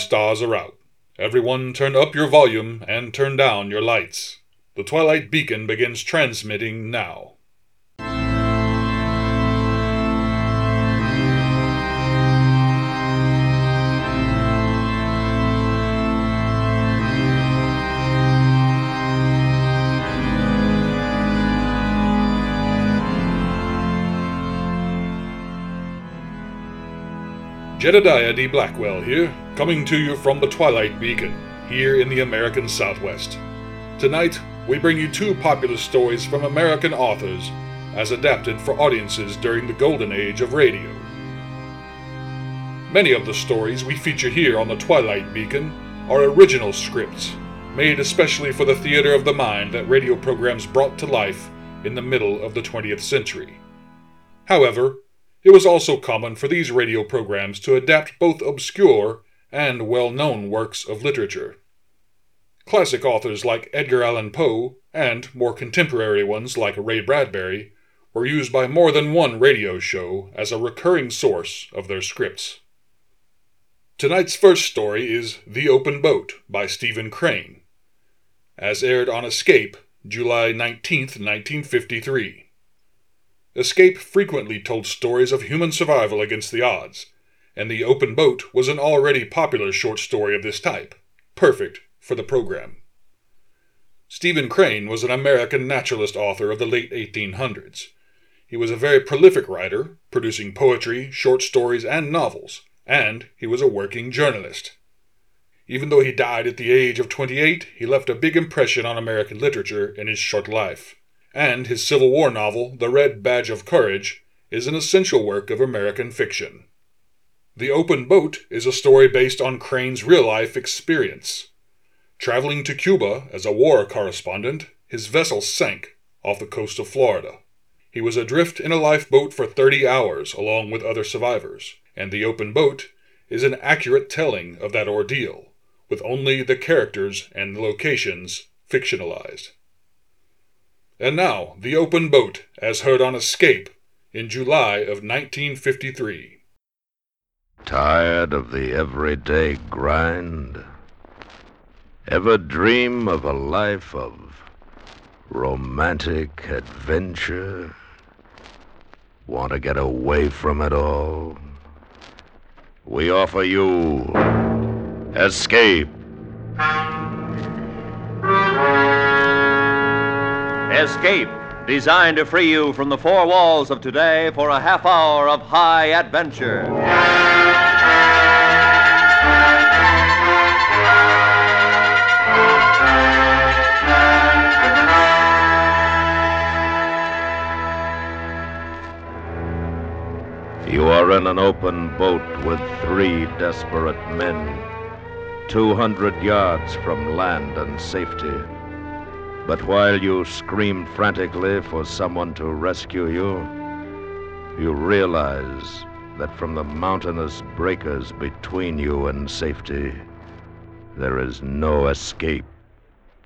stars are out. Everyone turn up your volume and turn down your lights. The Twilight Beacon begins transmitting now. Jedediah D. Blackwell here, coming to you from the Twilight Beacon, here in the American Southwest. Tonight, we bring you two popular stories from American authors, as adapted for audiences during the golden age of radio. Many of the stories we feature here on the Twilight Beacon are original scripts, made especially for the theater of the mind that radio programs brought to life in the middle of the 20th century. However, it was also common for these radio programs to adapt both obscure and well known works of literature. Classic authors like Edgar Allan Poe, and more contemporary ones like Ray Bradbury, were used by more than one radio show as a recurring source of their scripts. Tonight's first story is The Open Boat by Stephen Crane, as aired on Escape July 19, 1953. Escape frequently told stories of human survival against the odds, and The Open Boat was an already popular short story of this type, perfect for the program. Stephen Crane was an American naturalist author of the late 1800s. He was a very prolific writer, producing poetry, short stories, and novels, and he was a working journalist. Even though he died at the age of 28, he left a big impression on American literature in his short life and his Civil War novel, The Red Badge of Courage, is an essential work of American fiction. The Open Boat is a story based on Crane's real life experience. Traveling to Cuba as a war correspondent, his vessel sank off the coast of Florida. He was adrift in a lifeboat for 30 hours along with other survivors, and The Open Boat is an accurate telling of that ordeal, with only the characters and locations fictionalized. And now, The Open Boat, as heard on Escape in July of 1953. Tired of the everyday grind? Ever dream of a life of romantic adventure? Want to get away from it all? We offer you Escape. Escape, designed to free you from the four walls of today for a half hour of high adventure. You are in an open boat with three desperate men, 200 yards from land and safety. But while you scream frantically for someone to rescue you, you realize that from the mountainous breakers between you and safety, there is no escape.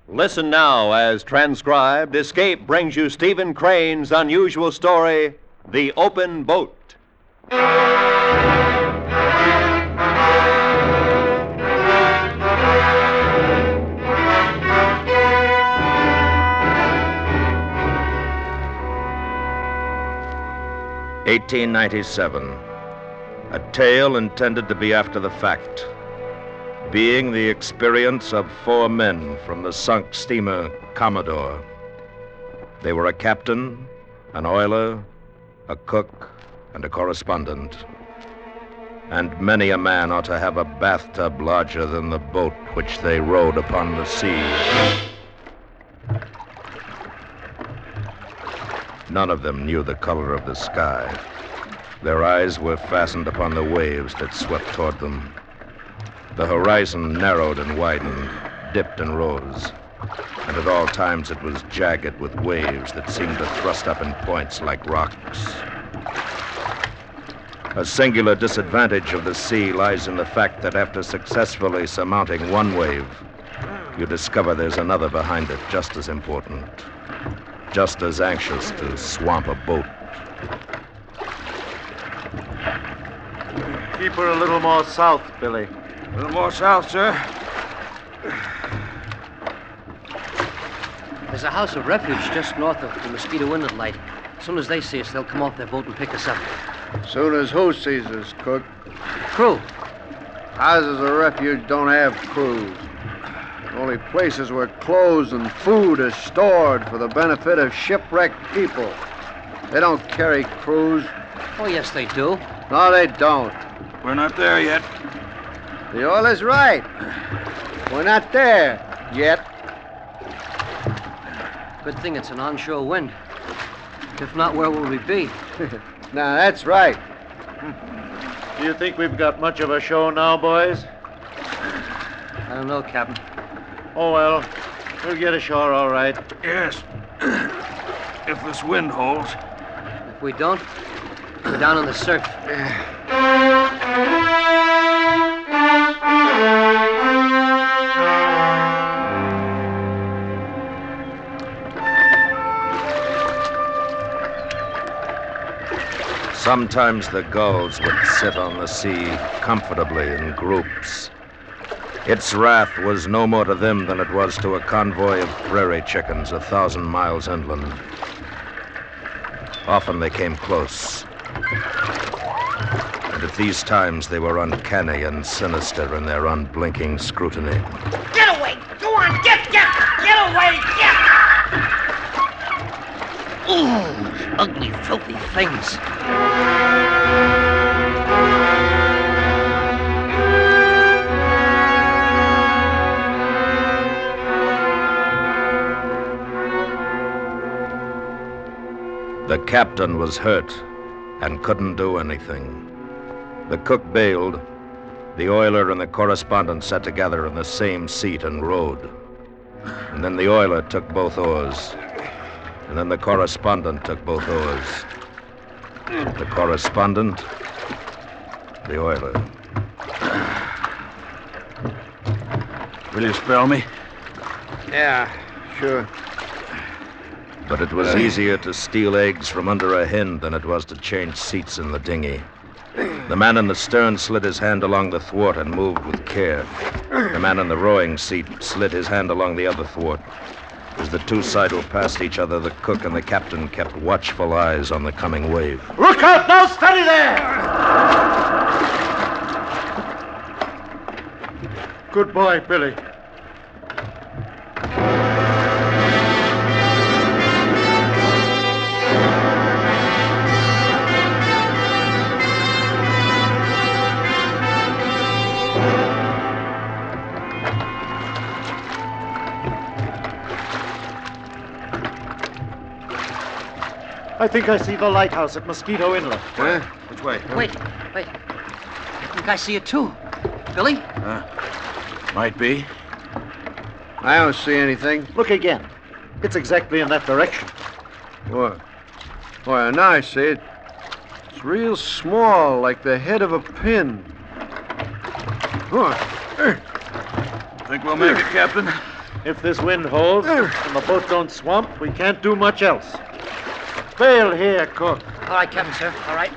Listen now as transcribed, Escape brings you Stephen Crane's unusual story, The Open Boat. 1897. A tale intended to be after the fact, being the experience of four men from the sunk steamer Commodore. They were a captain, an oiler, a cook, and a correspondent. And many a man ought to have a bathtub larger than the boat which they rowed upon the sea. None of them knew the color of the sky. Their eyes were fastened upon the waves that swept toward them. The horizon narrowed and widened, dipped and rose, and at all times it was jagged with waves that seemed to thrust up in points like rocks. A singular disadvantage of the sea lies in the fact that after successfully surmounting one wave, you discover there's another behind it just as important just as anxious to swamp a boat. Keep her a little more south, Billy. A little more south, sir. There's a house of refuge just north of the Mosquito Inlet light. As soon as they see us, they'll come off their boat and pick us up. Soon as who sees us, Cook? Crew, Houses of refuge don't have crews. Only places where clothes and food are stored for the benefit of shipwrecked people. They don't carry crews. oh yes, they do. No, they don't. We're not there yet. The oil is right. We're not there yet. Good thing it's an onshore wind. If not, where will we be? Now, that's right. Do you think we've got much of a show now, boys? I don't know, Captain. Oh, well, we'll get ashore all right. Yes. if this wind holds. If we don't, we're down on the surf. Sometimes the gulls would sit on the sea comfortably in groups. Its wrath was no more to them than it was to a convoy of prairie chickens a thousand miles inland. Often they came close. And at these times they were uncanny and sinister in their unblinking scrutiny. Get away! Go on, get, get, get away, get! Ooh, ugly, filthy things. The captain was hurt and couldn't do anything. The cook bailed. The oiler and the correspondent sat together in the same seat and rowed. And then the oiler took both oars. And then the correspondent took both oars. The correspondent, the oiler. Will you spell me? Yeah, sure. But it was easier to steal eggs from under a hen than it was to change seats in the dinghy. The man in the stern slid his hand along the thwart and moved with care. The man in the rowing seat slid his hand along the other thwart. As the two sidled past each other, the cook and the captain kept watchful eyes on the coming wave. Look out now! Steady there! Good boy, Billy. I think I see the lighthouse at Mosquito Inlet. Huh? Which way? Wait, wait. I think I see it too. Billy? Might be. I don't see anything. Look again. It's exactly in that direction. What? Why, now I see it. It's real small, like the head of a pin. Huh. Think we'll make it, Captain? If this wind holds and the boat don't swamp, we can't do much else. Bail here, cook. All right, Captain, sir. All right.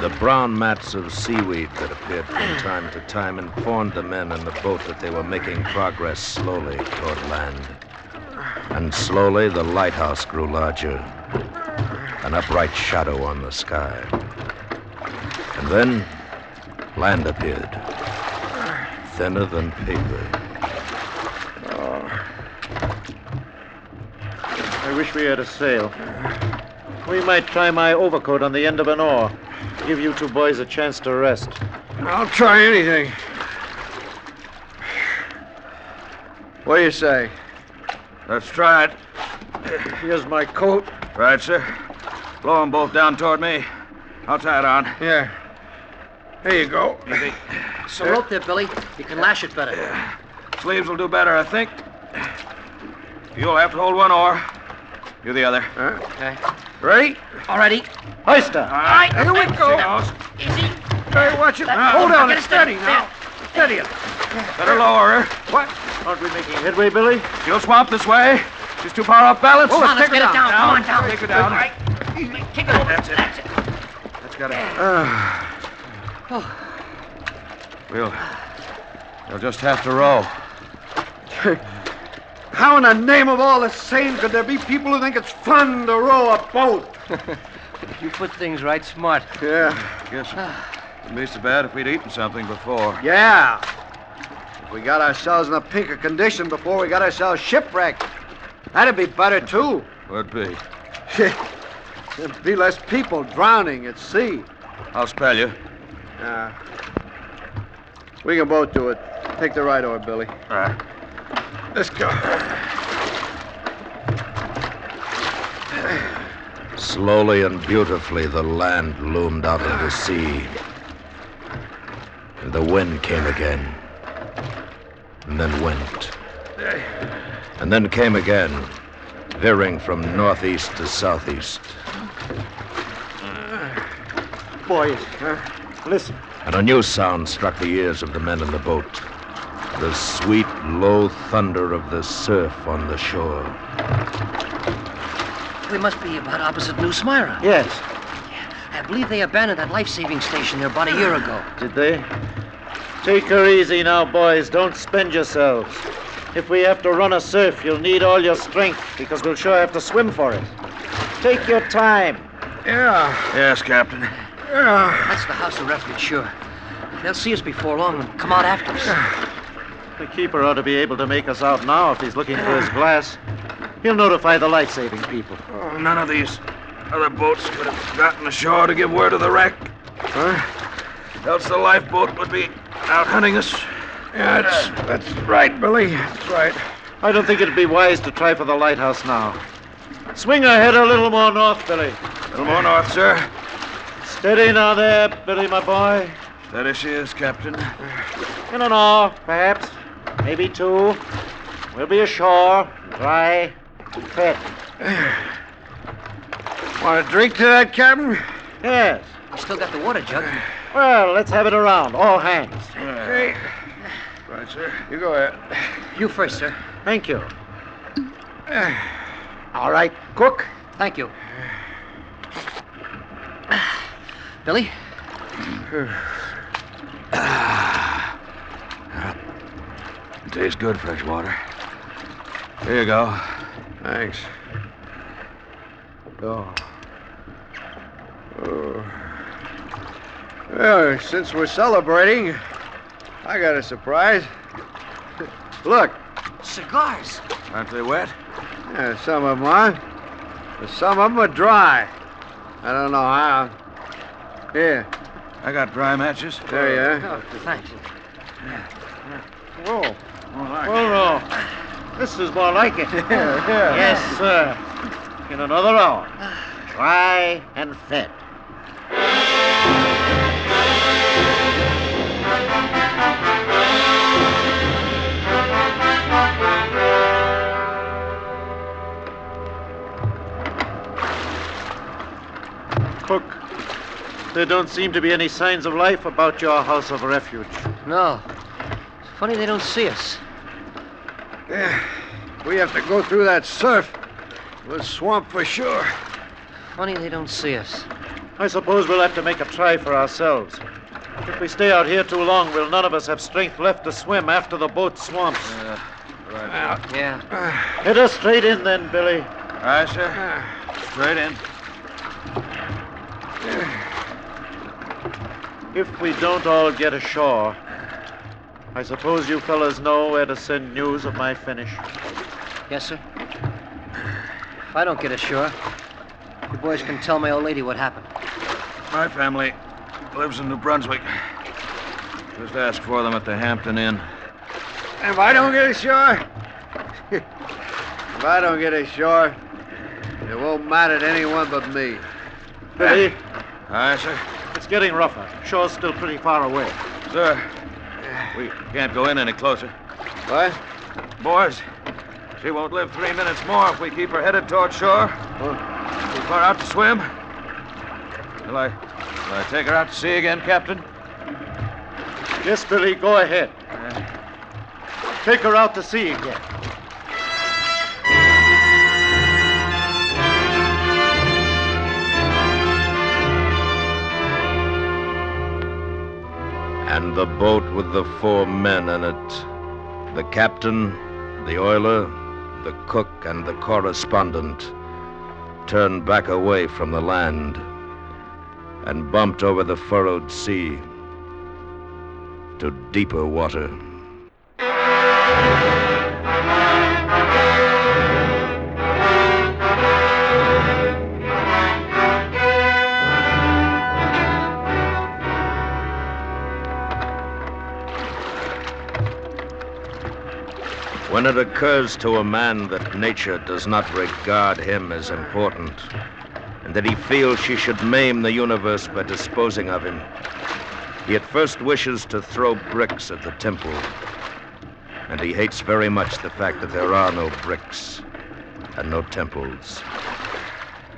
The brown mats of seaweed that appeared from time to time informed the men in the boat that they were making progress slowly toward land. And slowly the lighthouse grew larger, an upright shadow on the sky. And then land appeared, thinner than paper. I wish we had a sail. We might try my overcoat on the end of an oar. Give you two boys a chance to rest. I'll try anything. What do you say? Let's try it. Here's my coat. Right, sir. Blow them both down toward me. I'll tie it on. Yeah. There you go. So rope there, Billy. You can lash it better. Sleeves will do better, I think. You'll have to hold one oar. You the other. Okay. Ready? Already. Hoist her. All right. Here we go. Easy. Hey, watch it. Let- Hold on. get It's steady. steady now. Steady it. Better lower her. What? Aren't we making headway, Billy? She'll swamp this way. She's too far off balance. Oh, Come on, let's get it down. Come on, down. Take her down. All right. Kick it over. That's it. That's gotta. Oh. We'll. We'll just have to row. How in the name of all the sane could there be people who think it's fun to row a boat? You put things right smart. Yeah. Guess it wouldn't be so bad if we'd eaten something before. Yeah. If we got ourselves in a pinker condition before we got ourselves shipwrecked, that'd be better, too. Would be. There'd be less people drowning at sea. I'll spell you. Uh, we can both do it. Take the right oar, Billy. All right. Let's go. Slowly and beautifully, the land loomed out of the sea. And the wind came again. And then went. And then came again, veering from northeast to southeast. Boys, listen. And a new sound struck the ears of the men in the boat. The sweet, low thunder of the surf on the shore. We must be about opposite New Smyrna. Yes. I believe they abandoned that life-saving station there about a year ago. Did they? Take her easy now, boys. Don't spend yourselves. If we have to run a surf, you'll need all your strength because we'll sure have to swim for it. Take your time. Yeah. Yes, Captain. Yeah. That's the house of refuge, sure. They'll see us before long and come out after us. The keeper ought to be able to make us out now if he's looking for his glass. He'll notify the life-saving people. Oh, none of these other boats could have gotten ashore to give word of the wreck. Huh? Else the lifeboat would be out hunting us. Yeah, that's, that's right, Billy. That's right. I don't think it'd be wise to try for the lighthouse now. Swing ahead a little more north, Billy. A little more north, sir. Steady now there, Billy, my boy. Steady she is, Captain. In an hour, perhaps. Maybe two. We'll be ashore, dry, and fed. Want a drink to that, Captain? Yes. We still got the water jug. Well, let's have it around, all hands. Okay. Right, sir. You go ahead. You first, sir. Thank you. All right, cook. Thank you. Billy, ah. Tastes good, fresh water. Here you go. Thanks. Oh. Oh. Well, since we're celebrating, I got a surprise. Look, cigars. Aren't they wet? yeah, some of them are. but Some of them are dry. I don't know how. Here, I got dry matches. there you are. Oh, thanks. Whoa. Oh, no. This is more like it. Yes, sir. In another hour. Dry and fed. Cook, there don't seem to be any signs of life about your house of refuge. No. It's funny they don't see us. Yeah. We have to go through that surf. We'll swamp for sure. Funny they don't see us. I suppose we'll have to make a try for ourselves. If we stay out here too long, we'll none of us have strength left to swim after the boat swamps. Right. Yeah. Head ah. us straight in then, Billy. All right, sir. Ah. Straight in. If we don't all get ashore, I suppose you fellas know where to send news of my finish. Yes, sir. If I don't get ashore, you boys can tell my old lady what happened. My family lives in New Brunswick. Just ask for them at the Hampton Inn. If I don't get ashore, if I don't get ashore, it won't matter to anyone but me. Billy, All right, sir. it's getting rougher. Shore's still pretty far away. Sir, we can't go in any closer. What? Boys, she won't live three minutes more if we keep her headed toward shore. Too far out to swim. Will I, will I take her out to sea again, Captain? Yes, Billy, go ahead. Take her out to sea again. And the boat with the four men in it the captain, the oiler, the cook, and the correspondent turned back away from the land and bumped over the furrowed sea to deeper water. When it occurs to a man that nature does not regard him as important, and that he feels she should maim the universe by disposing of him, he at first wishes to throw bricks at the temple. And he hates very much the fact that there are no bricks and no temples.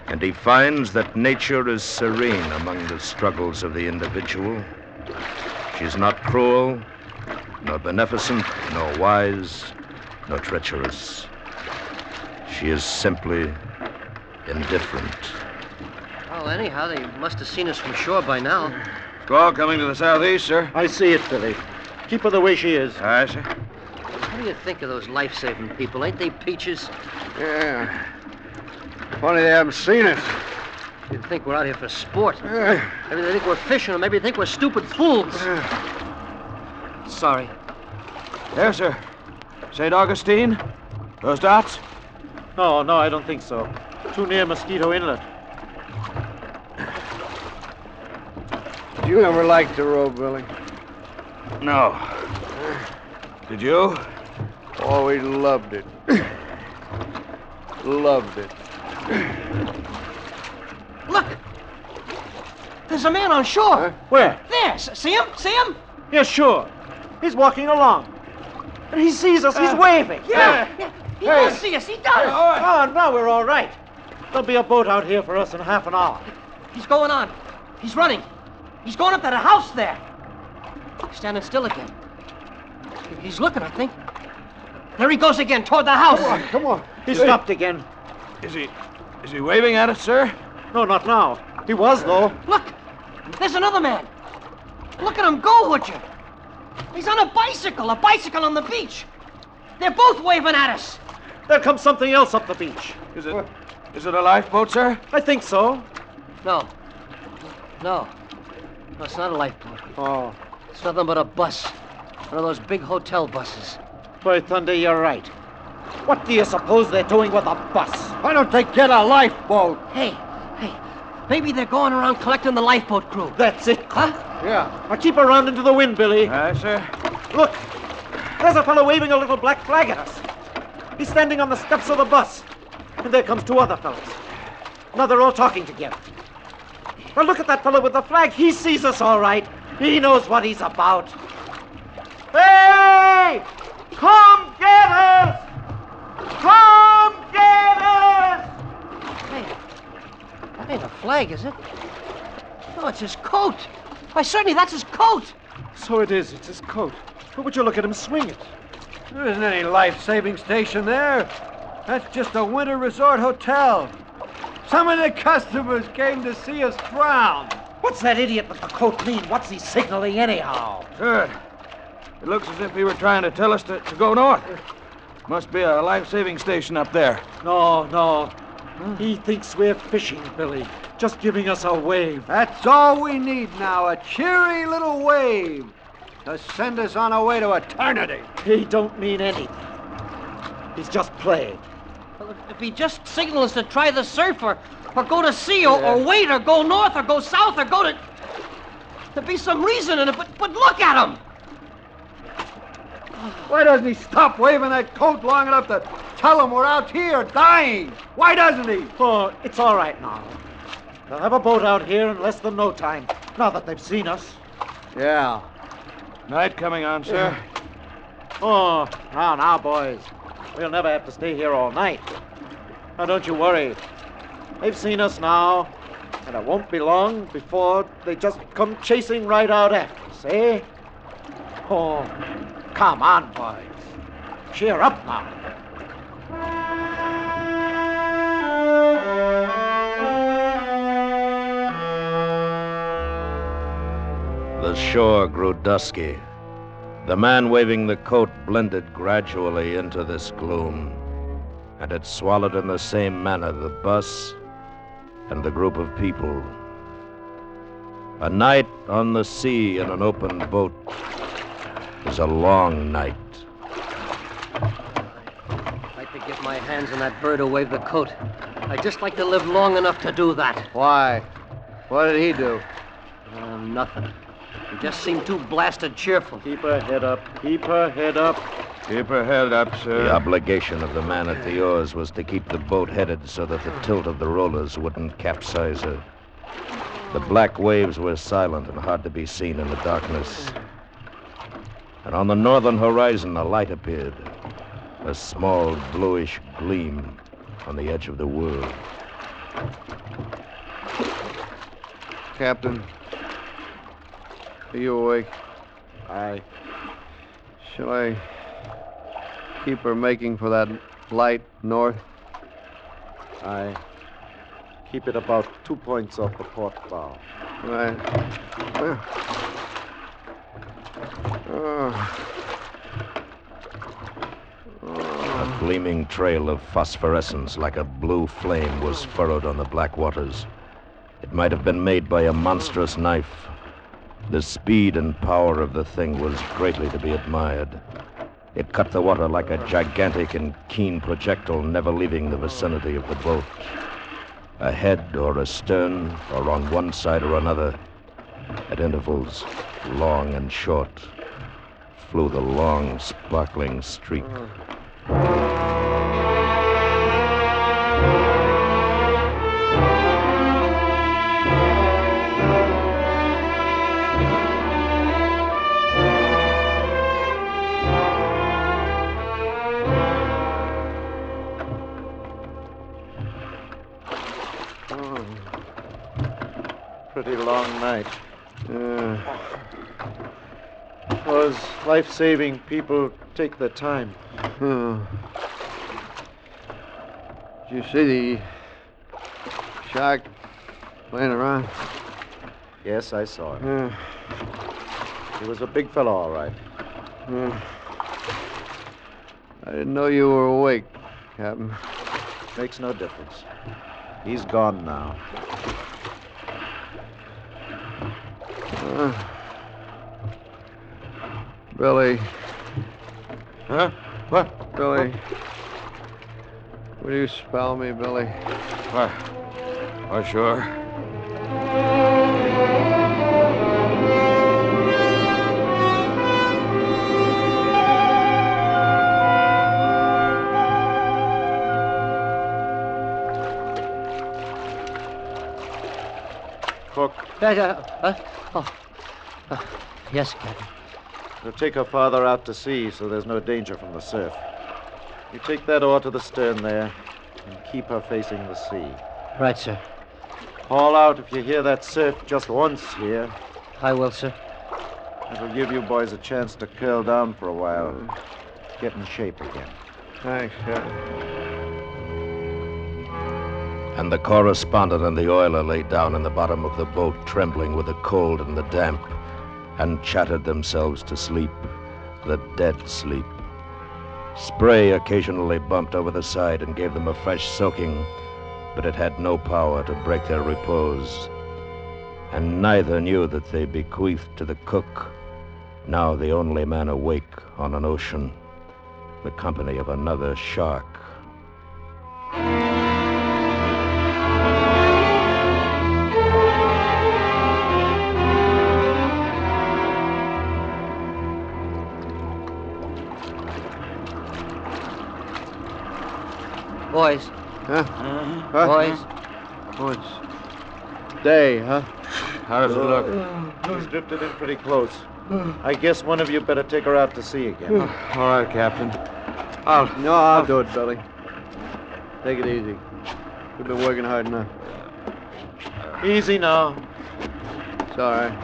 And he finds that nature is serene among the struggles of the individual. She's not cruel, nor beneficent, nor wise, nor treacherous. She is simply indifferent. Well, anyhow, they must have seen us from shore by now. Squall coming to the southeast, sir. I see it, Billy. Keep her the way she is. Aye, sir. What do you think of those life-saving people? Ain't they peaches? Yeah. Funny they haven't seen us. You'd think we're out here for sport. Uh, Maybe they think we're fishing, or maybe they think we're stupid fools. Sorry. There, sir. St. Augustine? Those dots? No, no, I don't think so. Too near Mosquito Inlet. Did you ever like to row, Billy? No. Did you? Oh, we loved it. loved it. Look! There's a man on shore. Huh? Where? There. See him? See him? Yeah, sure. He's walking along. And he sees us. He's Uh, waving. Yeah. yeah. He Hey. does see us. He does. Oh, now we're all right. There'll be a boat out here for us in half an hour. He's going on. He's running. He's going up to the house there. He's standing still again. He's looking, I think. There he goes again, toward the house. Come on. He stopped again. Is he. Is he waving at us, sir? No, not now. He was, though. Look! There's another man. Look at him go, would you? He's on a bicycle, a bicycle on the beach. They're both waving at us. There comes something else up the beach. Is it. Is it a lifeboat, sir? I think so. No. No. No, it's not a lifeboat. Oh, It's nothing but a bus. One of those big hotel buses. by thunder, you're right. What do you suppose they're doing with a bus? Why don't they get a lifeboat? Hey, hey, maybe they're going around collecting the lifeboat crew. That's it. Huh? Yeah. Now keep around into the wind, Billy. Aye, sir. Look, there's a fellow waving a little black flag at us. He's standing on the steps of the bus. And there comes two other fellows. Now they're all talking together. Now look at that fellow with the flag. He sees us all right. He knows what he's about. Hey! Come get us! Come get us! Hey, that ain't a flag, is it? No, it's his coat. Why, certainly that's his coat. So it is. It's his coat. But would you look at him swing it? There isn't any life-saving station there. That's just a winter resort hotel. Some of the customers came to see us drown. What's that idiot with the coat mean? What's he signaling anyhow? Sir, it looks as if he were trying to tell us to, to go north. Must be a life-saving station up there. No, no. Mm. He thinks we're fishing, Billy. Just giving us a wave. That's all we need now, a cheery little wave to send us on our way to eternity. He don't mean anything. He's just playing. Well, if- if he just signals to try the surf or, or go to sea or, or wait or go north or go south or go to. There'd be some reason in it, but, but look at him. Why doesn't he stop waving that coat long enough to tell him we're out here dying? Why doesn't he? Oh, it's all right now. They'll have a boat out here in less than no time, now that they've seen us. Yeah. Night coming on, sir. Oh, now, now, boys. We'll never have to stay here all night. Now, don't you worry. They've seen us now, and it won't be long before they just come chasing right out after us, eh? Oh, come on, boys. Cheer up now. The shore grew dusky. The man waving the coat blended gradually into this gloom, and it swallowed in the same manner the bus and the group of people. A night on the sea in an open boat is a long night. I'd like to get my hands on that bird who waved the coat. I'd just like to live long enough to do that. Why? What did he do? Uh, nothing. He just seemed too blasted cheerful. Keep her head up. Keep her head up. Keep her head up, sir. The obligation of the man at the oars was to keep the boat headed so that the tilt of the rollers wouldn't capsize her. The black waves were silent and hard to be seen in the darkness. And on the northern horizon, a light appeared a small bluish gleam on the edge of the world. Captain, are you awake? Aye. Shall I keep her making for that light north? Aye. Keep it about two points off the port bow. Right. A gleaming trail of phosphorescence like a blue flame was furrowed on the black waters. It might have been made by a monstrous knife. The speed and power of the thing was greatly to be admired. It cut the water like a gigantic and keen projectile, never leaving the vicinity of the boat. Ahead or astern, or on one side or another, at intervals, long and short, flew the long, sparkling streak. Life saving people take their time. oh. Did you see the shark playing around? Yes, I saw him. Uh, He was a big fellow, all right. uh, I didn't know you were awake, Captain. Makes no difference. He's gone now. Uh, Billy, Huh? What? Billy. What? Will you spell me, Billy? What? Oh, sure. Cook, Uh, uh, uh, oh. Uh, yes, Captain. We'll take her farther out to sea so there's no danger from the surf. You take that oar to the stern there and keep her facing the sea. Right, sir. Haul out if you hear that surf just once here. I will, sir. It'll give you boys a chance to curl down for a while. and Get in shape again. Thanks, sir. And the correspondent and the oiler lay down in the bottom of the boat, trembling with the cold and the damp, and chattered themselves to sleep, the dead sleep. Spray occasionally bumped over the side and gave them a fresh soaking, but it had no power to break their repose. And neither knew that they bequeathed to the cook, now the only man awake on an ocean, the company of another shark. Boys, Huh? Uh-huh. Huh? boys. It's day, huh? How does it look? Uh, She's drifted in pretty close. Uh. I guess one of you better take her out to sea again. Uh. All right, Captain. I'll. No, I'll do it, Billy. Take it easy. We've been working hard enough. Easy now. It's all right.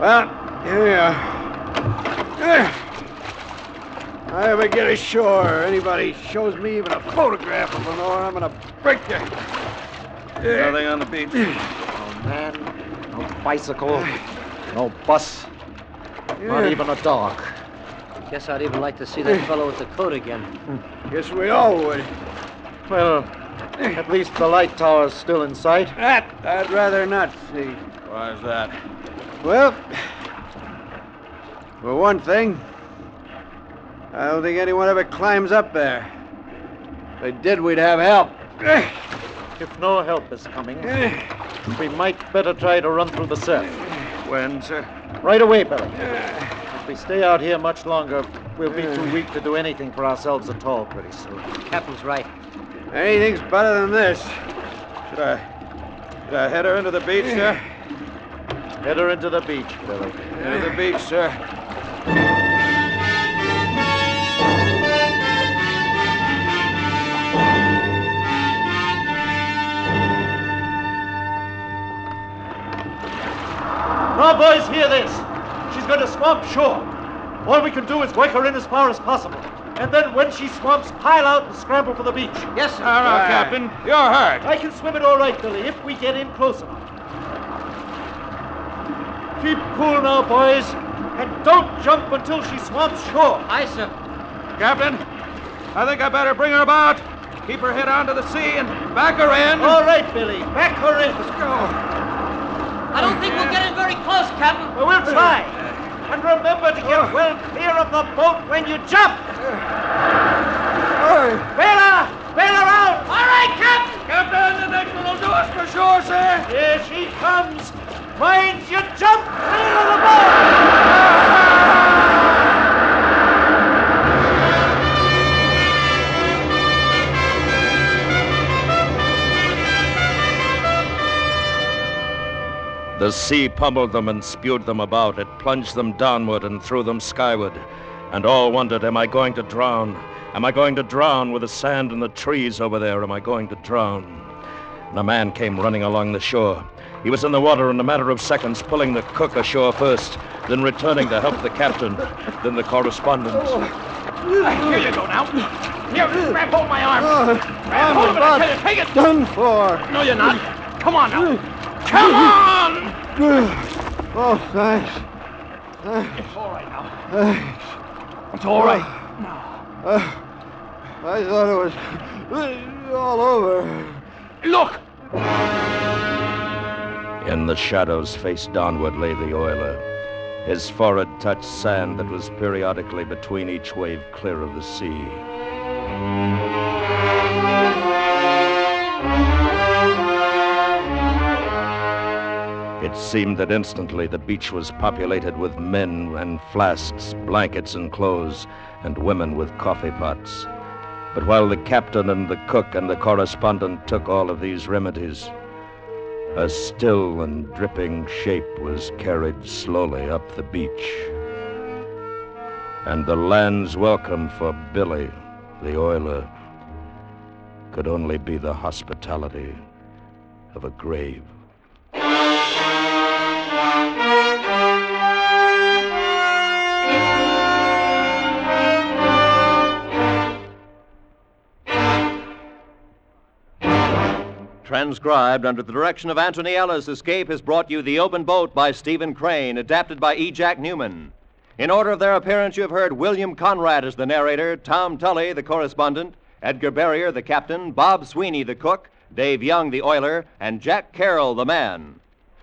Well, here we are. Eh. I ever get ashore, anybody shows me even a photograph of Lenore, I'm gonna break you. Nothing on the beach. Oh, man. No bicycle, no bus, not even a dog. Guess I'd even like to see that fellow with the coat again. Guess we all would. Well, at least the light tower's still in sight. That I'd rather not see. Why is that? Well, for one thing, I don't think anyone ever climbs up there. If they did, we'd have help. If no help is coming, we might better try to run through the surf. When, sir? Right away, Billy. If we stay out here much longer, we'll be too weak to do anything for ourselves at all pretty soon. Captain's right. Anything's better than this. Should I. Should I head her into the beach, sir? Head her into the beach, Billy. Into the beach, sir. Now, boys, hear this. She's going to swamp shore. All we can do is work her in as far as possible. And then when she swamps, pile out and scramble for the beach. Yes, sir. All right, Captain. You're hurt. I can swim it all right, Billy, if we get in close enough. Keep cool now, boys. And don't jump until she swamps shore. Aye, sir. Captain, I think I better bring her about. Keep her head onto the sea and back her in. All right, Billy. Back her in. I don't think we'll get in very close, Captain. Well, we'll try. And remember to get well clear of the boat when you jump. Bail her! Bail her out! All right, Captain. Captain, the next one will do us for sure, sir. Here she comes. Mind you jump clear of the boat! The sea pummeled them and spewed them about. It plunged them downward and threw them skyward. And all wondered, am I going to drown? Am I going to drown with the sand and the trees over there? Am I going to drown? And a man came running along the shore. He was in the water in a matter of seconds, pulling the cook ashore first, then returning to help the captain, then the correspondent. Here you go now. Here, grab hold of my arm. Oh, grab hold of it, I tell you. Take it. Done for. No, you're not. Come on now. Come on. Oh, thanks. It's all right now. Thanks. It's all right. Uh, I thought it was all over. Look. In the shadows, face downward, lay the oiler. His forehead touched sand that was periodically between each wave clear of the sea. It seemed that instantly the beach was populated with men and flasks, blankets and clothes, and women with coffee pots. But while the captain and the cook and the correspondent took all of these remedies, a still and dripping shape was carried slowly up the beach. And the land's welcome for Billy, the oiler, could only be the hospitality of a grave. Transcribed under the direction of Antony Ellis, Escape has brought you The Open Boat by Stephen Crane, adapted by E. Jack Neuman. In order of their appearance, you have heard William Conrad as the narrator, Tom Tully, the correspondent, Edgar Barrier, the captain, Bob Sweeney, the cook, Dave Young, the oiler, and Jack Carroll, the man.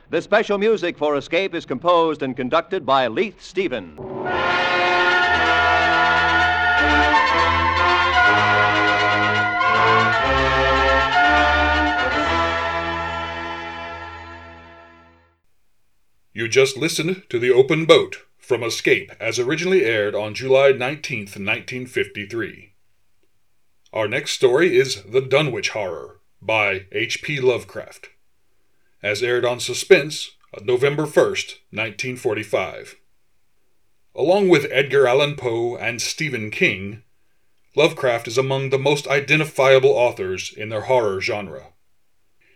The special music for Escape is composed and conducted by Leith Stevens. You just listened to The Open Boat from Escape as originally aired on July 19th, 1953. Our next story is The Dunwich Horror by H.P. Lovecraft, as aired on Suspense uh, November 1st, 1945. Along with Edgar Allan Poe and Stephen King, Lovecraft is among the most identifiable authors in their horror genre.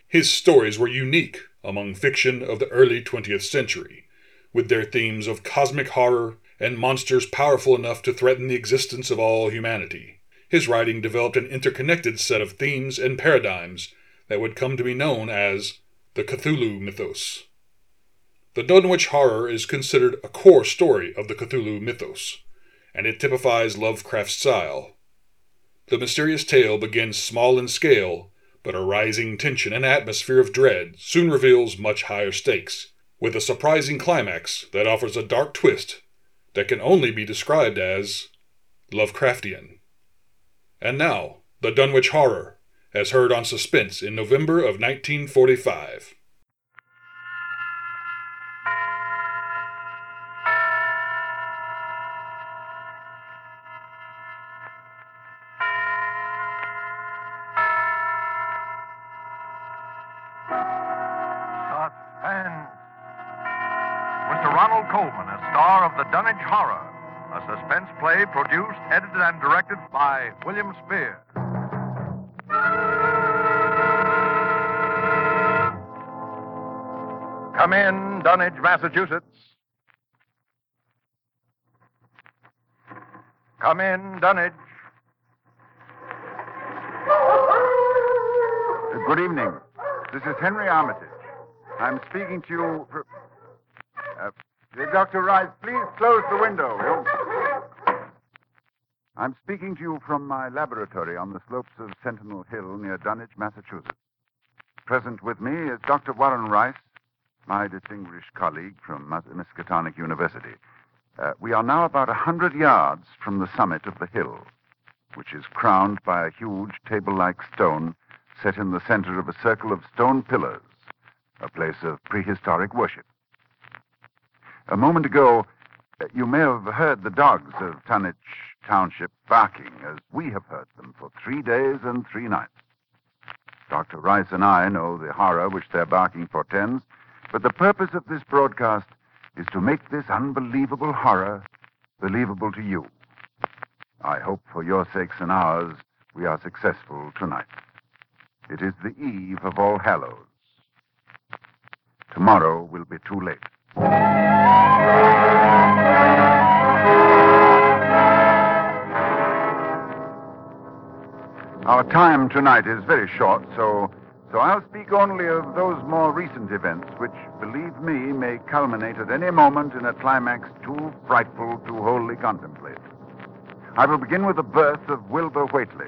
His stories were unique among fiction of the early 20th century, with their themes of cosmic horror and monsters powerful enough to threaten the existence of all humanity. His writing developed an interconnected set of themes and paradigms that would come to be known as the Cthulhu mythos. The Dunwich Horror is considered a core story of the Cthulhu mythos, and it typifies Lovecraft's style. The mysterious tale begins small in scale, but a rising tension and atmosphere of dread soon reveals much higher stakes, with a surprising climax that offers a dark twist that can only be described as Lovecraftian. And now, The Dunwich Horror, as heard on Suspense in November of 1945. The Dunwich Horror, a suspense play produced, edited, and directed by William Spier. Come in, Dunwich, Massachusetts. Come in, Dunwich. Good evening. This is Henry Armitage. I'm speaking to you. Uh, Dr. Rice, please close the window. You- I'm speaking to you from my laboratory on the slopes of Sentinel Hill near Dunwich, Massachusetts. Present with me is Dr. Warren Rice, my distinguished colleague from Miskatonic University. Uh, we are now about a hundred yards from the summit of the hill, which is crowned by a huge table-like stone set in the center of a circle of stone pillars, a place of prehistoric worship. A moment ago, you may have heard the dogs of Dunwich Township barking as we have heard them for three days and three nights. Dr. Rice and I know the horror which their barking portends, but the purpose of this broadcast is to make this unbelievable horror believable to you. I hope for your sakes and ours we are successful tonight. It is the eve of All Hallows. Tomorrow will be too late. Our time tonight is very short, so so I'll speak only of those more recent events which, believe me, may culminate at any moment in a climax too frightful to wholly contemplate. I will begin with the birth of Wilbur Whately.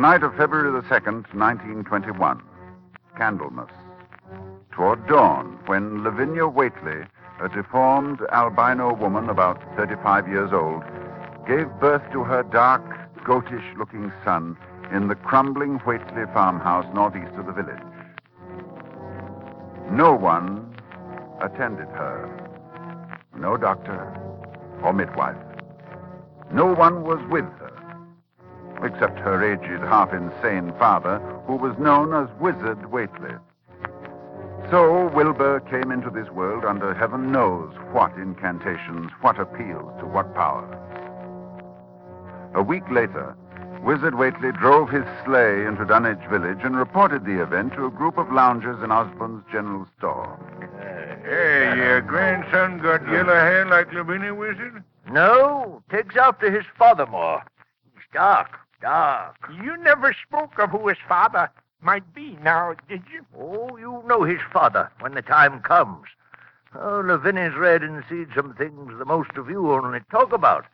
Night of February the 2nd, 1921. Candlemas. Toward dawn, when Lavinia Whately, a deformed albino woman about 35 years old, gave birth to her dark, goatish looking son in the crumbling Whately farmhouse northeast of the village. No one attended her. No doctor or midwife. No one was with her, except her aged, half insane father, who was known as Wizard Whately. So Wilbur came into this world under heaven knows what incantations, what appeals to what power. A week later, Wizard Whately drove his sleigh into Dunwich Village and reported the event to a group of loungers in Osborne's general store. Uh, hey, your grandson got yellow mm. hair like Lavinia Wizard? No, takes after his father more. He's dark, dark. You never spoke of who his father might be now, did you? Oh, you know his father when the time comes. Oh, Lavinia's read and seen some things the most of you only talk about.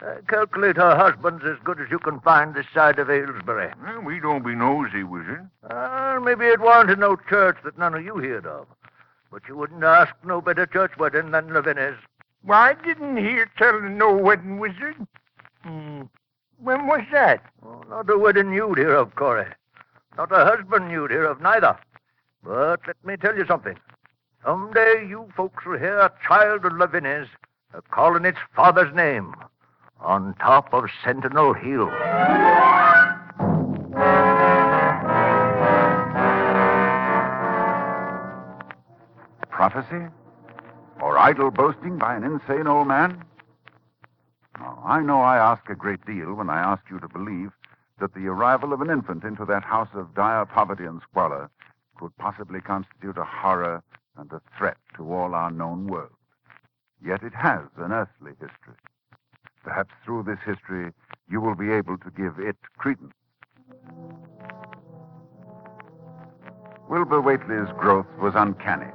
I calculate her husband's as good as you can find this side of Aylesbury. Well, we don't be nosy, Wizard. Ah, maybe it warn't no church that none of you heard of. But you wouldn't ask no better church wedding than Lavinia's. Why, I didn't hear tell of no wedding, Wizard. Hmm. When was that? Oh, not a wedding you'd hear of, Corey. Not a husband you'd hear of neither. But let me tell you something. Someday you folks will hear a child of Lavinia's a uh, calling its father's name on top of Sentinel Hill. Prophecy? Or idle boasting by an insane old man? Now, I know I ask a great deal when I ask you to believe that the arrival of an infant into that house of dire poverty and squalor could possibly constitute a horror and a threat to all our known world. Yet it has an earthly history. Perhaps through this history you will be able to give it credence. Wilbur Whately's growth was uncanny.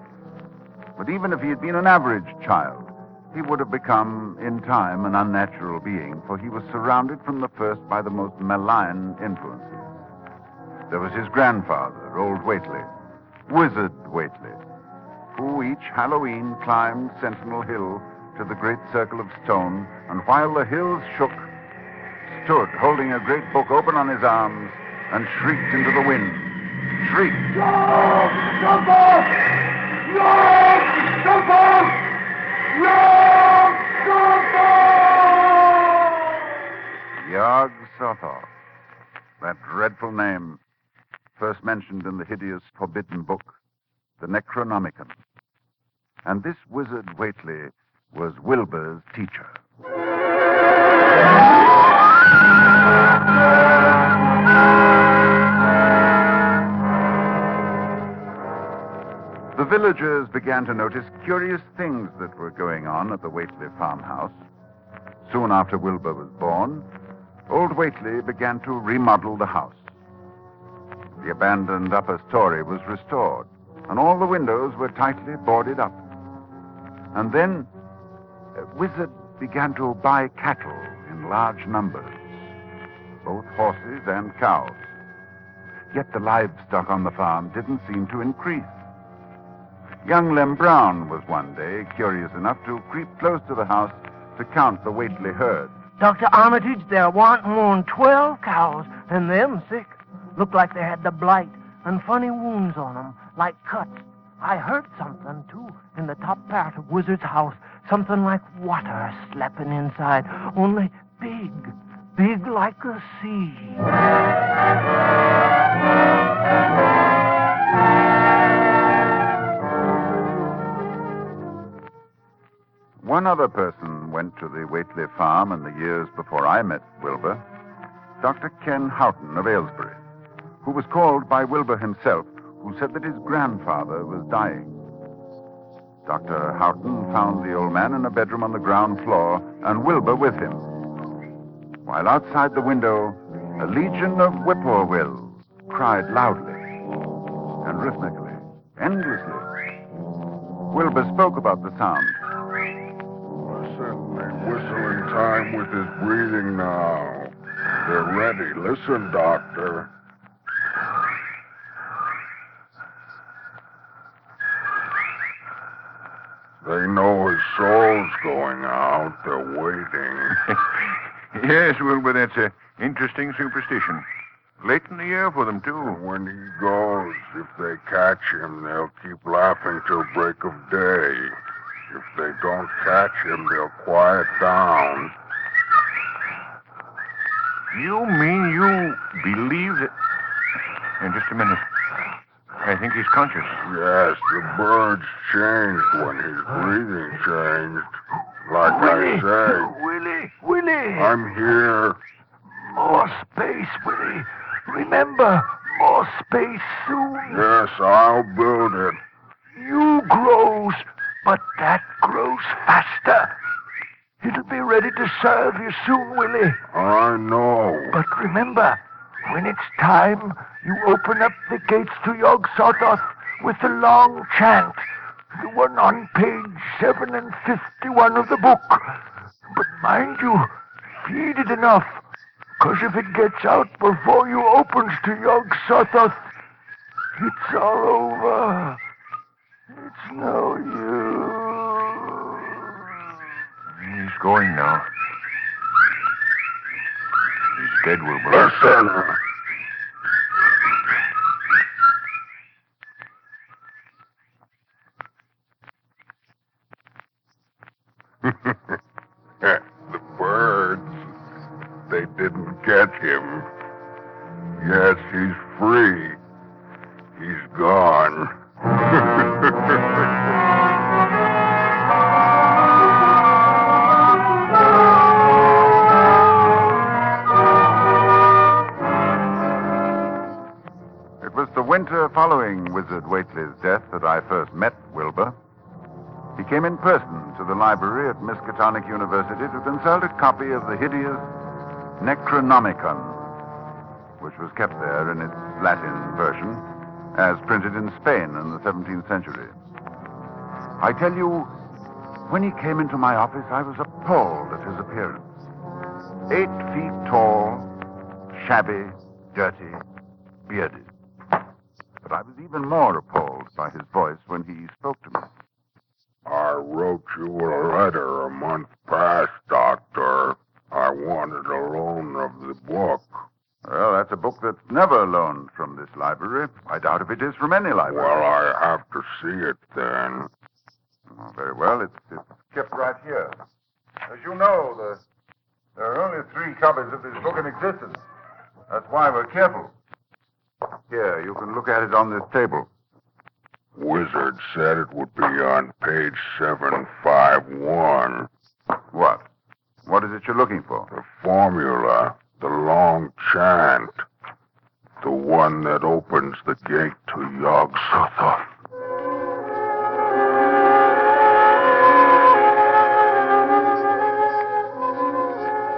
But even if he had been an average child, he would have become, in time, an unnatural being, for he was surrounded from the first by the most malign influences. There was his grandfather, old Whately, Wizard Whately, who each Halloween climbed Sentinel Hill to the great circle of stone, and while the hills shook, stood holding a great book open on his arms and shrieked into the wind. Shrieked. Off! No! Jump Jump off! Yog Sothoth. That dreadful name, first mentioned in the hideous forbidden book, the Necronomicon. And this wizard Whately was Wilbur's teacher. Villagers began to notice curious things that were going on at the Whately farmhouse. Soon after Wilbur was born, old Whately began to remodel the house. The abandoned upper story was restored, and all the windows were tightly boarded up. And then, Wizard began to buy cattle in large numbers, both horses and cows. Yet the livestock on the farm didn't seem to increase. Young Lem Brown was one day curious enough to creep close to the house to count the Whately herd. Dr. Armitage, there warn't more'n twelve cows, and them sick. Looked like they had the blight and funny wounds on 'em, like cuts. I heard something, too, in the top part of Wizard's house. Something like water slapping inside, only big, big like a sea. One other person went to the Whately farm in the years before I met Wilbur. Dr. Ken Houghton of Aylesbury, who was called by Wilbur himself, who said that his grandfather was dying. Dr. Houghton found the old man in a bedroom on the ground floor, and Wilbur with him. While outside the window, a legion of whippoorwills cried loudly and rhythmically, endlessly. Wilbur spoke about the sound. Time with his breathing now. They're ready. Listen, Doctor. They know his soul's going out. They're waiting. yes, Wilbur, that's an interesting superstition. Late in the year for them, too. When he goes, if they catch him, they'll keep laughing till break of day. If they don't catch him, they'll quiet down. You mean you believe that. In just a minute. I think he's conscious. Yes, the birds changed when his breathing changed. Like Willie, I say, Willie, Willie. I'm here. More space, Willie. Remember, more space soon. Yes, I'll build it. You grows, but that grows faster. It'll be ready to serve you soon, Willie. I know. But remember, when it's time, you open up the gates to Yog Sothoth with the long chant, the one on page 7 and 51 of the book. But mind you, feed it enough, because if it gets out before you opens to Yog Sothoth, it's all over. It's no use. He's going now. He's dead, Wilbur. Listen. the birds, they didn't get him. University to consult a copy of the hideous Necronomicon, which was kept there in its Latin version. as printed in Spain in the 17th century. I tell you, when he came into my office, I was appalled at his appearance. Eight feet tall, shabby, dirty, bearded. But I was even more appalled by his voice when he spoke to me. I wrote you a letter a month past, Doctor. I wanted a loan of the book. Well, that's a book that's never loaned from this library. I doubt if it is from any library. Well, I have to see it then. Oh, very well. It's, it's kept right here. As you know, the, there are only three copies of this book in existence. That's why we're careful. Here, you can look at it on this table. Wizard said it would be on page 751. What? What is it you're looking for? The formula, the long chant, the one that opens the gate to Yog Sothoth.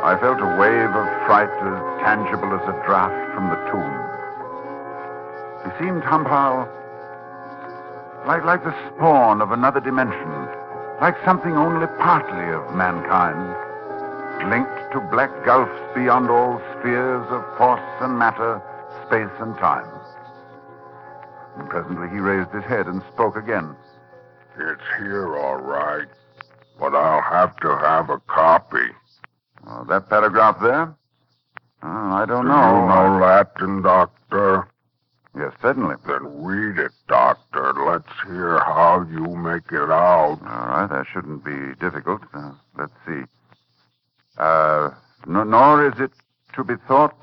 I felt a wave of fright as tangible as a draft from the tomb. He seemed somehow like, like the spawn of another dimension, like something only partly of mankind, linked to black gulfs beyond all spheres of force and matter, space and time. And presently he raised his head and spoke again. It's here, all right, but I'll have to have a copy. That paragraph there? Oh, I don't Do know. you know Latin, Doctor? Yes, certainly. Then read it, Doctor. Let's hear how you make it out. All right, that shouldn't be difficult. Uh, let's see. Uh, no, nor is it to be thought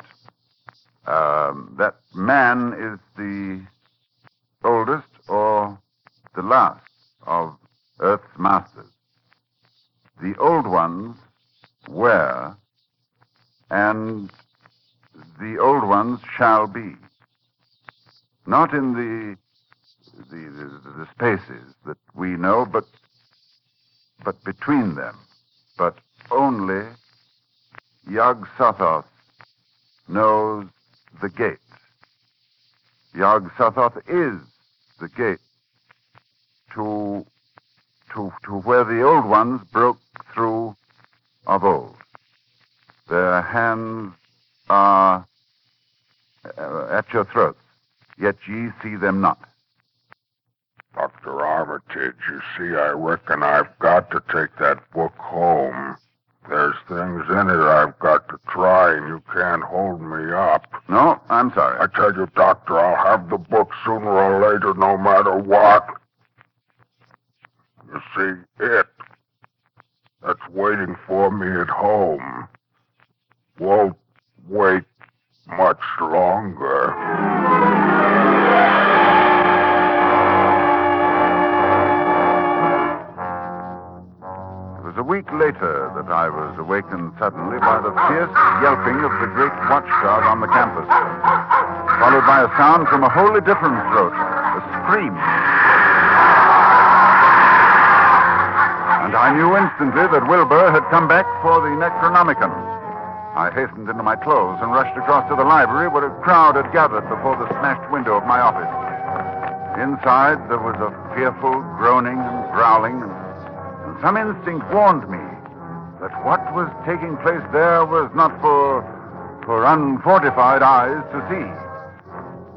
um, that man is the oldest or the last of Earth's masters. The old ones were, and the old ones shall be. Not in the the, the, the spaces that we know, but but between them. But only Yog Sothoth knows the gate. Yog Sothoth is the gate to to to where the old ones broke through of old. Their hands are uh, at your throats, yet ye see them not. Dr. Armitage, you see, I reckon I've got to take that book home. There's things in it I've got to try, and you can't hold me up. No, I'm sorry. I tell you, Doctor, I'll have the book sooner or later, no matter what. You see, it that's waiting for me at home won't wait much longer. It was a week later that I was awakened suddenly by the fierce yelping of the great watchdog on the campus, followed by a sound from a wholly different throat, a scream. And I knew instantly that Wilbur had come back for the Necronomicon. I hastened into my clothes and rushed across to the library where a crowd had gathered before the smashed window of my office. Inside, there was a fearful groaning and growling, and some instinct warned me that what was taking place there was not for, for unfortified eyes to see.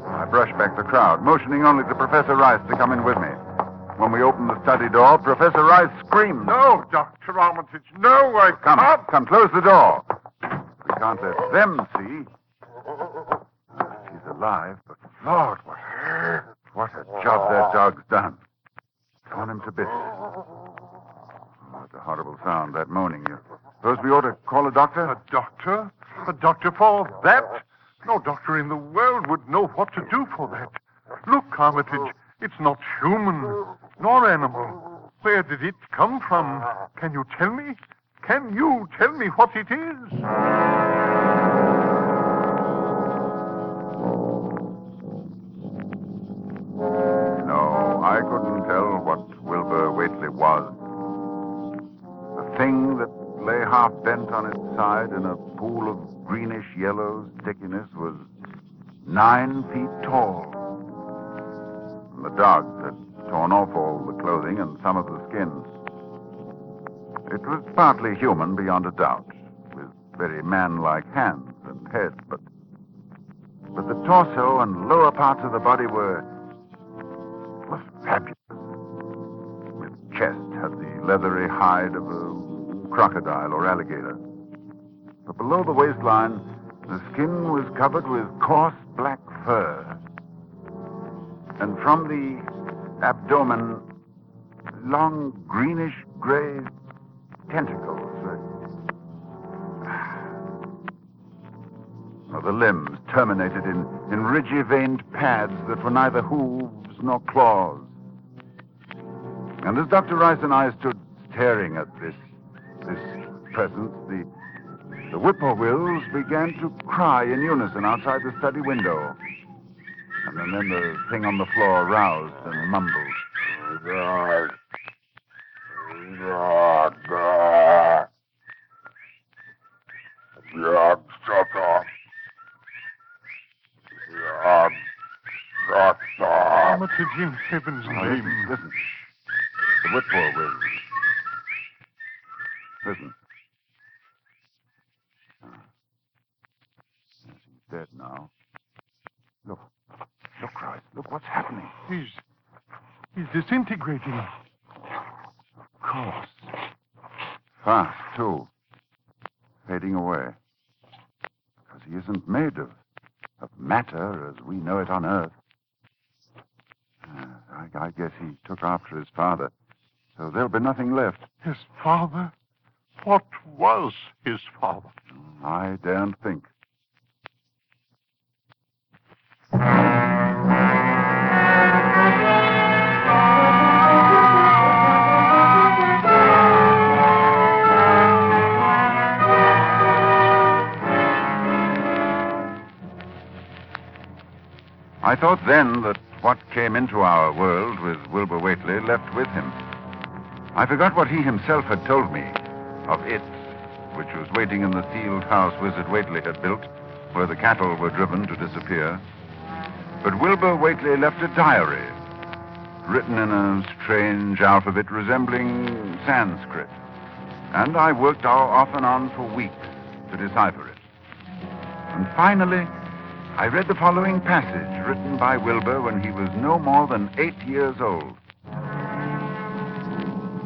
I brushed back the crowd, motioning only to Professor Rice to come in with me. When we opened the study door, Professor Rice screamed. No, Dr. Armitage, no, I Come, can't. come, close the door. We can't let them see. She's alive, but Lord, what, what a job that dog's done. Torn him to bits. It's a horrible sound, that moaning. You suppose we ought to call a doctor? A doctor? A doctor for that? No doctor in the world would know what to do for that. Look, Armitage, it's not human nor animal. Where did it come from? Can you tell me? Can you tell me what it is? No, I couldn't tell what Wilbur Whately was. The thing that lay half bent on its side in a pool of greenish yellow stickiness was nine feet tall, dogs had torn partly human beyond a doubt, with very man-like hands and head, but but the torso and lower parts of the body were were fabulous. Its chest had the leathery hide of a crocodile or alligator. But below the waistline, the skin was covered with coarse black fur. And from the abdomen, long greenish gray tentacles. Well, the limbs terminated in, in ridgy veined pads that were neither hooves nor claws. And as Dr. Rice and I stood staring at this this presence, the the whippoorwills began to cry in unison outside the study window. And then, the thing on the floor roused and mumbled. God. God. God, shut up. God. Shut up. Armitage in heaven's name. listen, listen. The whippoorwills. Listen. Ah. Yes, he's dead now. Look. Look, Rice. Look what's happening. He's he's disintegrating. Of course. Fast, too. Fading away. Because he isn't made of, of matter as we know it on Earth. Uh, I, I guess after his father. So there'll be nothing left. His father? What was his father? Mm, I daren't think. I thought then that what came into our world with Wilbur Whately left with him. I forgot what he himself had told me of it, which was waiting in the sealed house Wizard Whately had built, where the cattle were driven to disappear. But Wilbur Whately left a diary, written in a strange alphabet resembling Sanskrit. And I worked off and on for weeks to decipher it. And finally, I read the following passage written by Wilbur when he was no more than eight years old.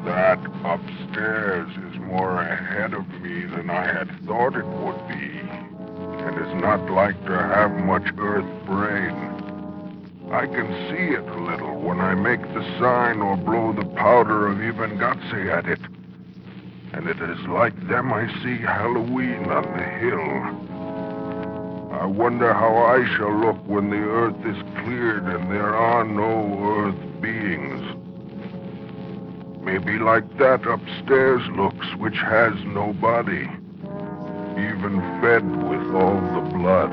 That upstairs is more ahead of me than I had thought it would be, and is not like to have much earth brain. I can see it a little when I make the sign or blow the powder of Ibn Ghazi at it. And it is like them I see Halloween on the hill. I wonder how I shall look when the earth is cleared and there are no earth beings. Maybe like that upstairs looks, which has no body, even fed with all the blood.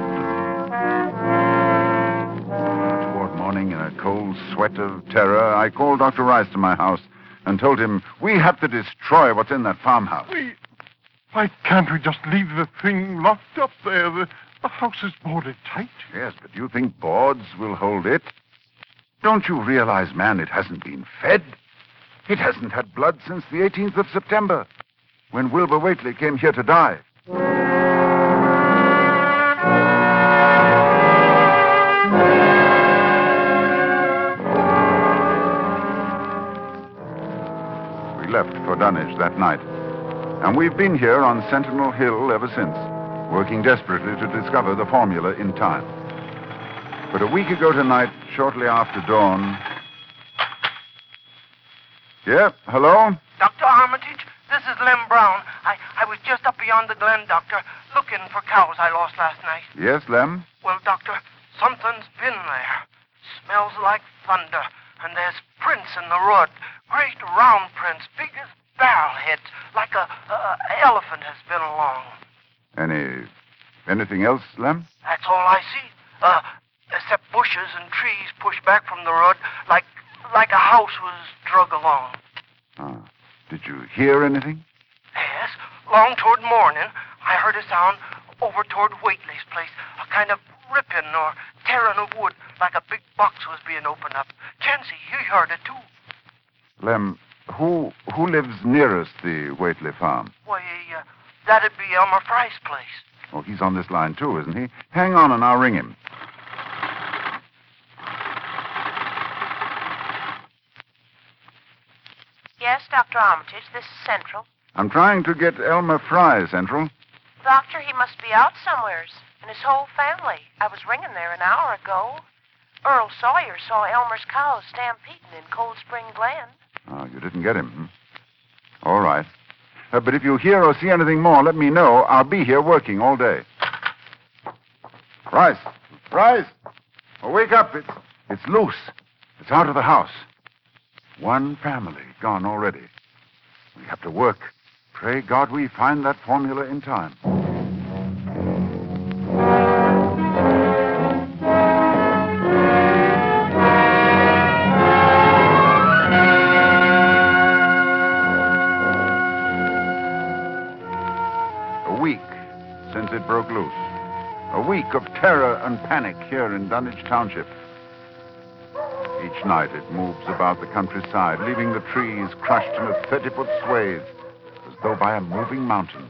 Toward morning, in a cold sweat of terror, I called Dr. Rice to my house and told him we have to destroy what's in that farmhouse. We. Why can't we just leave the thing locked up there? The, the house is boarded tight. Yes, but do you think boards will hold it? Don't you realize, man, it hasn't been fed? It hasn't had blood since the 18th of September, when Wilbur Whately came here to die. We left for Dunwich that night, and we've been here on Sentinel Hill ever since, working desperately to discover the formula in time. But a week ago tonight, shortly after dawn. Yeah, hello? Dr. Armitage, this is Lem Brown. I, I was just up beyond the glen, Doctor, looking for cows I lost last night. Yes, Lem? Well, Doctor, something's been there. Smells like thunder, and there's prints in the road. Great round prints, big as barrel heads, like a, a, a elephant has been along. Any. anything else, Lem? That's all I see. Uh, except bushes and trees pushed back from the road, like like a house was drug along. Ah. Did you hear anything? Yes, long toward morning, I heard a sound over toward Whately's place, a kind of ripping or tearing of wood like a big box was being opened up. Chancy, you heard it too. Lem, who who lives nearest the Waitley farm? Why, that'd be Elmer Frye's place. Oh, he's on this line too, isn't he? Hang on and I'll ring him. Yes, Dr. Armitage, this is Central. I'm trying to get Elmer Frye, Central. Doctor, he must be out somewheres. And his whole family. I was ringing there an hour ago. Earl Sawyer saw Elmer's cows stampeding in Cold Spring Glen. Oh, you didn't get him. Hmm? All right. Uh, but if you hear or see anything more, let me know. I'll be here working all day. Rice. Rice. Oh, wake up. It's, it's loose. It's out of the house. One family gone already. We have to work. Pray God we find that formula in time. Broke loose. A week of terror and panic here in Dunwich Township. Each night it moves about the countryside, leaving the trees crushed in a 30 foot swathe as though by a moving mountain,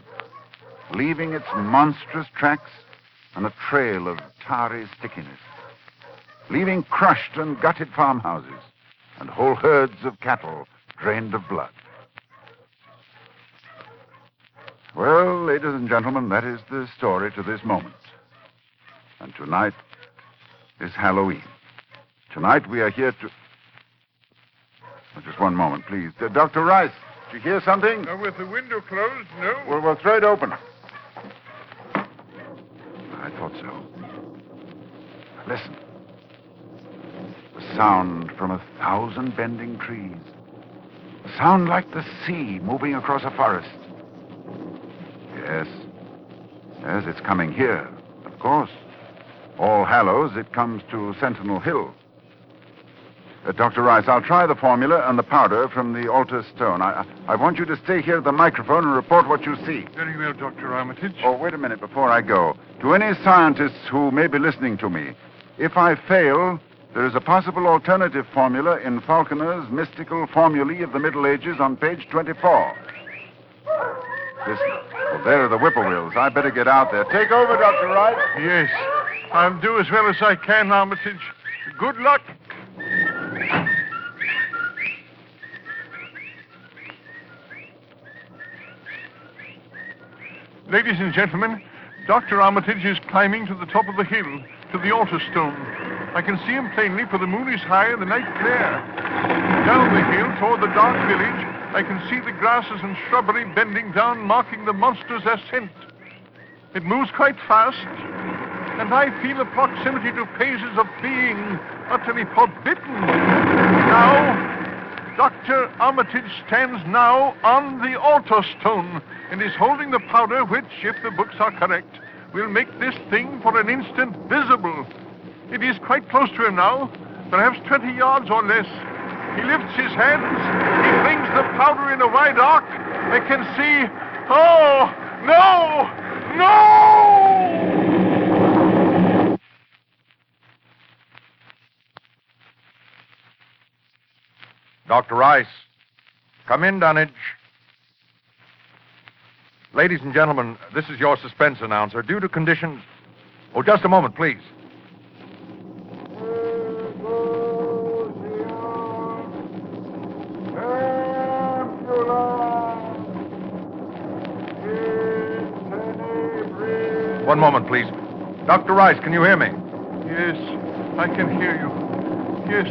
leaving its monstrous tracks and a trail of tarry stickiness, leaving crushed and gutted farmhouses and whole herds of cattle drained of blood. Well, ladies and gentlemen, that is the story to this moment. And tonight is Halloween. Tonight we are here to. Oh, just one moment, please. Uh, Dr. Rice, did you hear something? Uh, with the window closed, no? Well, we'll throw it open. I thought so. Listen. The sound from a thousand bending trees. A sound like the sea moving across a forest. Yes. Yes, it's coming here, of course. All Hallows, it comes to Sentinel Hill. Uh, Dr. Rice, I'll try the formula and the powder from the altar stone. I, I, I want you to stay here at the microphone and report what you see. Very well, Dr. Armitage. Oh, wait a minute before I go. To any scientists who may be listening to me, if I fail, there is a possible alternative formula in Falconer's mystical formulae of the Middle Ages on page 24. Listen. Well, there are the whippoorwills. I better get out there. Take over, Dr. Wright. Yes. I'll do as well as I can, Armitage. Good luck. Ladies and gentlemen, Dr. Armitage is climbing to the top of the hill, to the altar stone. I can see him plainly, for the moon is high and the night clear. Down the hill, toward the dark village, I can see the grasses and shrubbery bending down, marking the monster's ascent. It moves quite fast, and I feel a proximity to phases of being utterly forbidden. Now, Dr. Armitage stands now on the altar stone and is holding the powder which, if the books are correct, will make this thing for an instant visible. It is quite close to him now, perhaps 20 yards or less. He lifts his hands. He flings the powder in a wide arc. I can see. Oh, no! No! Dr. Rice. Come in, Dunwich. Ladies and gentlemen, this is your suspense announcer. Due to conditions. Oh, just a moment, please. One moment, please. Dr. Rice, can you hear me? Yes, I can hear you. Yes,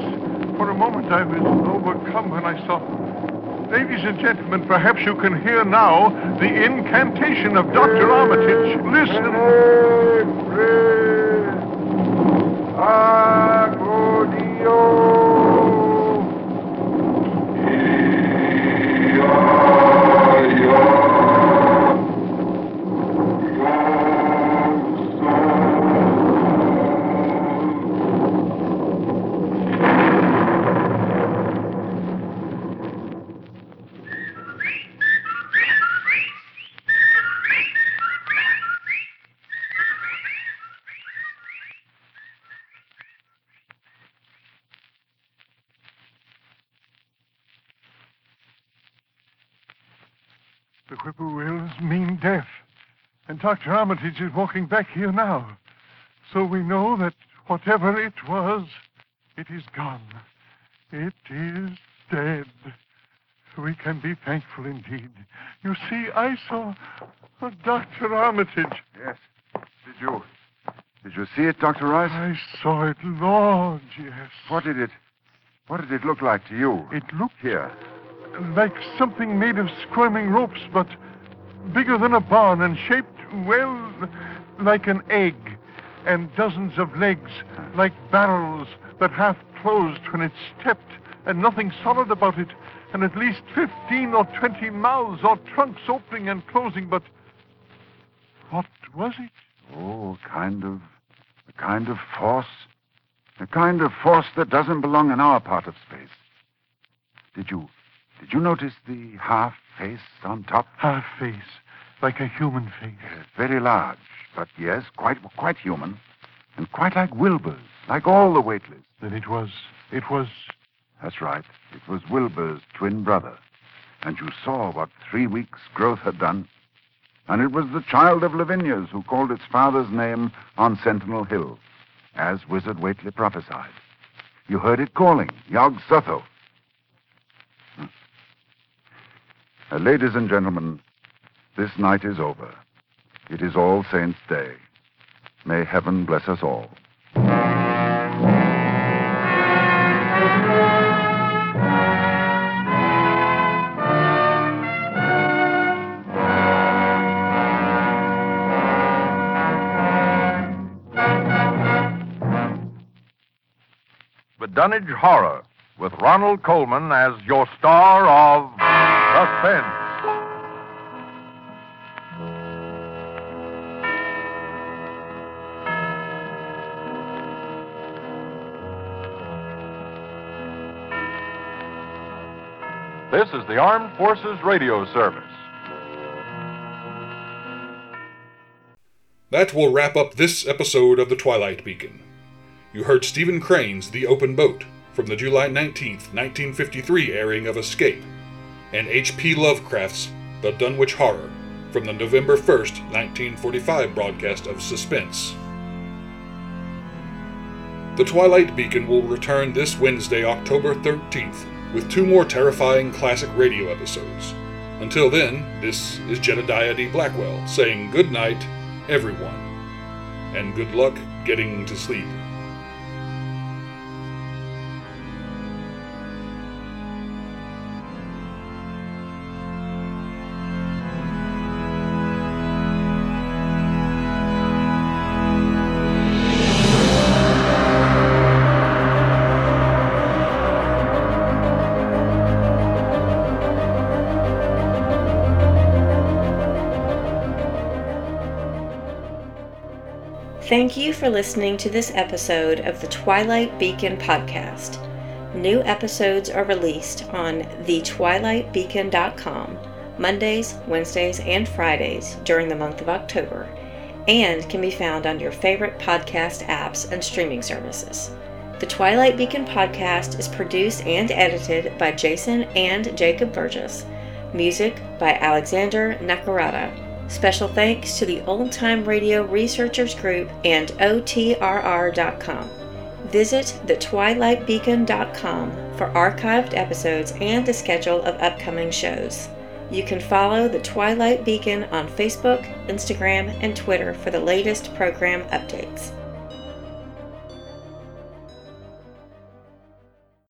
for a moment I was overcome when I saw. Ladies and gentlemen, perhaps you can hear now the incantation of Dr. Armitage. Listen. The Dr. Armitage is walking back here now. So we know that whatever it was, it is gone. It is dead. We can be thankful indeed. You see, I saw Dr. Armitage. Yes. Did you. Did you see it, Dr. Rice? I saw it, Lord, yes. What did it. What did it look like to you? It looked Here. like something made of squirming ropes, but bigger than a barn and shaped, well, like an egg, and dozens of legs, like barrels that half closed when it stepped, and nothing solid about it, and at least 15 or 20 mouths or trunks opening and closing, but what was it? Oh, a kind of. a kind of force. A kind of force that doesn't belong in our part of space. Did you. Did you notice the half face on top? Half face, like a human face. Yes, very large, but yes, quite quite human. And quite like Wilbur's, like all the Waitlers. Then it was. it was. That's right. It was Wilbur's twin brother. And you saw what three weeks' growth had done. And it was the child of Lavinia's who called its father's name on Sentinel Hill, as Wizard Whately prophesied. You heard it calling, Yog Sotho. Hmm. Uh, ladies and gentlemen, this night is over. It is All Saints' Day. May heaven bless us all. The Dunwich Horror, with Ronald Colman as your star of Suspense. This is the Armed Forces Radio Service. That will wrap up this episode of The Twilight Beacon. You heard Stephen Crane's The Open Boat from the July 19th, 1953 airing of Escape, and H.P. Lovecraft's The Dunwich Horror from the November 1st, 1945 broadcast of Suspense. The Twilight Beacon will return this Wednesday, October 13th, with two more terrifying classic radio episodes. Until then, this is Jedediah D. Blackwell saying good night, everyone, and good luck getting to sleep. Thank you for listening to this episode of the Twilight Beacon podcast. New episodes are released on thetwilightbeacon.com Mondays, Wednesdays, and Fridays during the month of October and can be found on your favorite podcast apps and streaming services. The Twilight Beacon podcast is produced and edited by Jason and Jacob Burgess. Music by Alexander Nakarada. Special thanks to the Old Time Radio Researchers Group and OTRR.com. Visit thetwilightbeacon.com for archived episodes and a schedule of upcoming shows. You can follow the Twilight Beacon on Facebook, Instagram, and Twitter for the latest program updates.